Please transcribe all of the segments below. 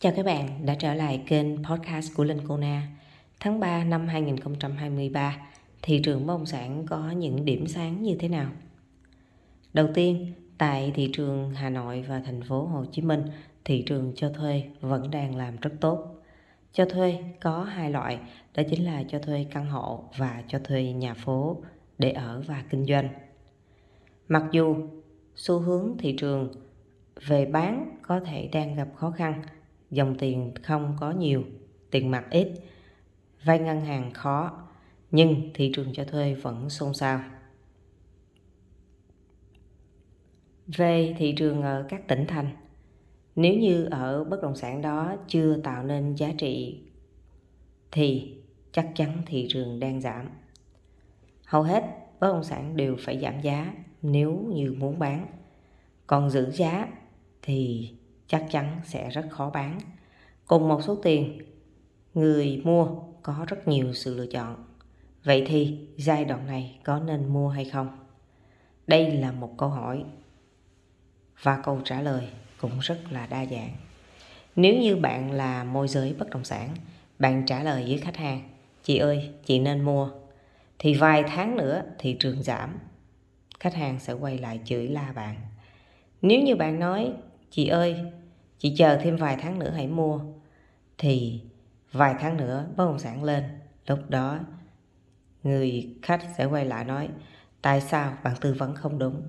Chào các bạn đã trở lại kênh podcast của Linh Cô Na. Tháng 3 năm 2023, thị trường bất động sản có những điểm sáng như thế nào? Đầu tiên, tại thị trường Hà Nội và thành phố Hồ Chí Minh, thị trường cho thuê vẫn đang làm rất tốt. Cho thuê có hai loại, đó chính là cho thuê căn hộ và cho thuê nhà phố để ở và kinh doanh. Mặc dù xu hướng thị trường về bán có thể đang gặp khó khăn dòng tiền không có nhiều, tiền mặt ít, vay ngân hàng khó, nhưng thị trường cho thuê vẫn xôn xao. Về thị trường ở các tỉnh thành, nếu như ở bất động sản đó chưa tạo nên giá trị, thì chắc chắn thị trường đang giảm. Hầu hết bất động sản đều phải giảm giá nếu như muốn bán. Còn giữ giá thì chắc chắn sẽ rất khó bán. Cùng một số tiền, người mua có rất nhiều sự lựa chọn. Vậy thì giai đoạn này có nên mua hay không? Đây là một câu hỏi và câu trả lời cũng rất là đa dạng. Nếu như bạn là môi giới bất động sản, bạn trả lời với khách hàng, chị ơi, chị nên mua. Thì vài tháng nữa thị trường giảm, khách hàng sẽ quay lại chửi la bạn. Nếu như bạn nói chị ơi, chị chờ thêm vài tháng nữa hãy mua. Thì vài tháng nữa bất động sản lên. Lúc đó, người khách sẽ quay lại nói, tại sao bạn tư vấn không đúng?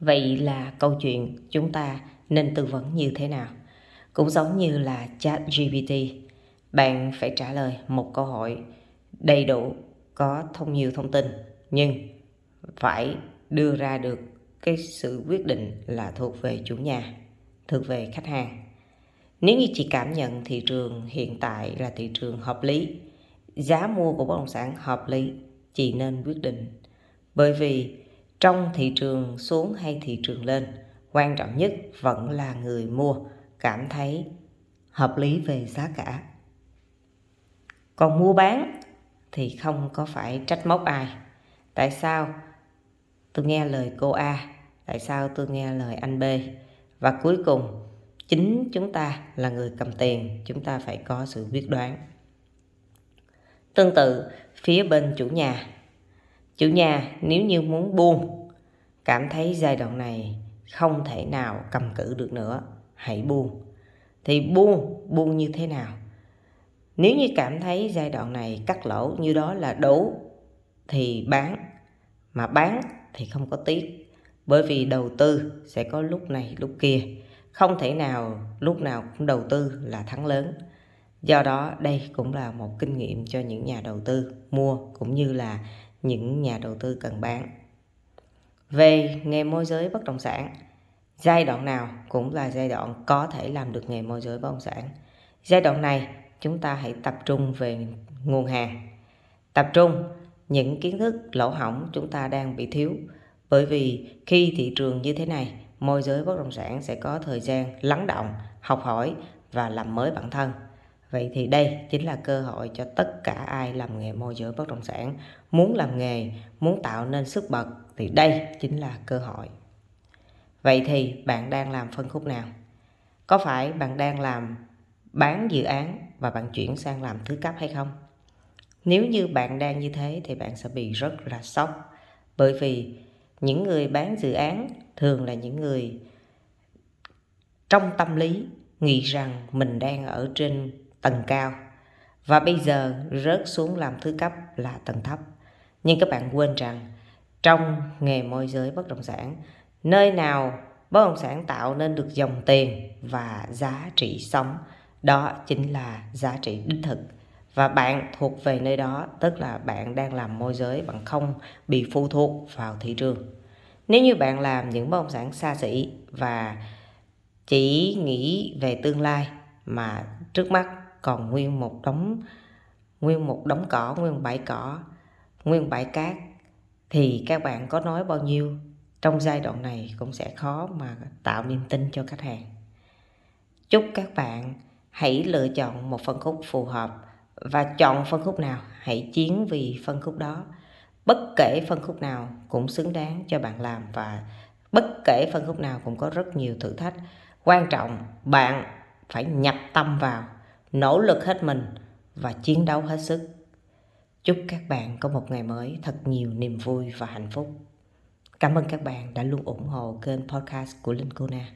Vậy là câu chuyện chúng ta nên tư vấn như thế nào? Cũng giống như là chat gpt bạn phải trả lời một câu hỏi đầy đủ, có thông nhiều thông tin, nhưng phải đưa ra được cái sự quyết định là thuộc về chủ nhà, thuộc về khách hàng. Nếu như chị cảm nhận thị trường hiện tại là thị trường hợp lý, giá mua của bất động sản hợp lý, chị nên quyết định. Bởi vì trong thị trường xuống hay thị trường lên, quan trọng nhất vẫn là người mua, cảm thấy hợp lý về giá cả. Còn mua bán thì không có phải trách móc ai. Tại sao? Tôi nghe lời cô a. Tại sao tôi nghe lời anh b? Và cuối cùng, chính chúng ta là người cầm tiền, chúng ta phải có sự quyết đoán. Tương tự, phía bên chủ nhà. Chủ nhà, nếu như muốn buông, cảm thấy giai đoạn này không thể nào cầm cự được nữa, hãy buông. Thì buông buông như thế nào? Nếu như cảm thấy giai đoạn này cắt lỗ, như đó là đủ, thì bán. Mà bán thì không có tiếc. Bởi vì đầu tư sẽ có lúc này, lúc kia. Không thể nào, lúc nào cũng đầu tư là thắng lớn. Do đó, đây cũng là một kinh nghiệm cho những nhà đầu tư mua cũng như là những nhà đầu tư cần bán. Về nghề môi giới bất động sản, giai đoạn nào cũng là giai đoạn có thể làm được nghề môi giới bất động sản. Giai đoạn này, chúng ta hãy tập trung về nguồn hàng. Tập trung những kiến thức lỗ hỏng chúng ta đang bị thiếu. Bởi vì khi thị trường như thế này, môi giới bất động sản sẽ có thời gian lắng động, học hỏi và làm mới bản thân. Vậy thì đây chính là cơ hội cho tất cả ai làm nghề môi giới bất động sản. Muốn làm nghề, muốn tạo nên sức bật thì đây chính là cơ hội. Vậy thì bạn đang làm phân khúc nào? Có phải bạn đang làm bán dự án và bạn chuyển sang làm thứ cấp hay không? Nếu như bạn đang như thế thì bạn sẽ bị rất là sốc. Bởi vì những người bán dự án thường là những người trong tâm lý nghĩ rằng mình đang ở trên tầng cao. Và bây giờ rớt xuống làm thứ cấp là tầng thấp. Nhưng các bạn quên rằng trong nghề môi giới bất động sản, nơi nào bất động sản tạo nên được dòng tiền và giá trị sống, đó chính là giá trị đích thực và bạn thuộc về nơi đó, tức là bạn đang làm môi giới bạn không bị phụ thuộc vào thị trường. Nếu như bạn làm những bất động sản xa xỉ và chỉ nghĩ về tương lai mà trước mắt còn nguyên một đống, nguyên một đống cỏ, nguyên bãi cỏ, nguyên bãi cát, thì các bạn có nói bao nhiêu, trong giai đoạn này cũng sẽ khó mà tạo niềm tin cho khách hàng. Chúc các bạn hãy lựa chọn một phân khúc phù hợp và chọn phân khúc nào, hãy chiến vì phân khúc đó. Bất kể phân khúc nào cũng xứng đáng cho bạn làm và bất kể phân khúc nào cũng có rất nhiều thử thách. Quan trọng, bạn phải nhập tâm vào, nỗ lực hết mình và chiến đấu hết sức. Chúc các bạn có một ngày mới thật nhiều niềm vui và hạnh phúc. Cảm ơn các bạn đã luôn ủng hộ kênh podcast của linh cô na.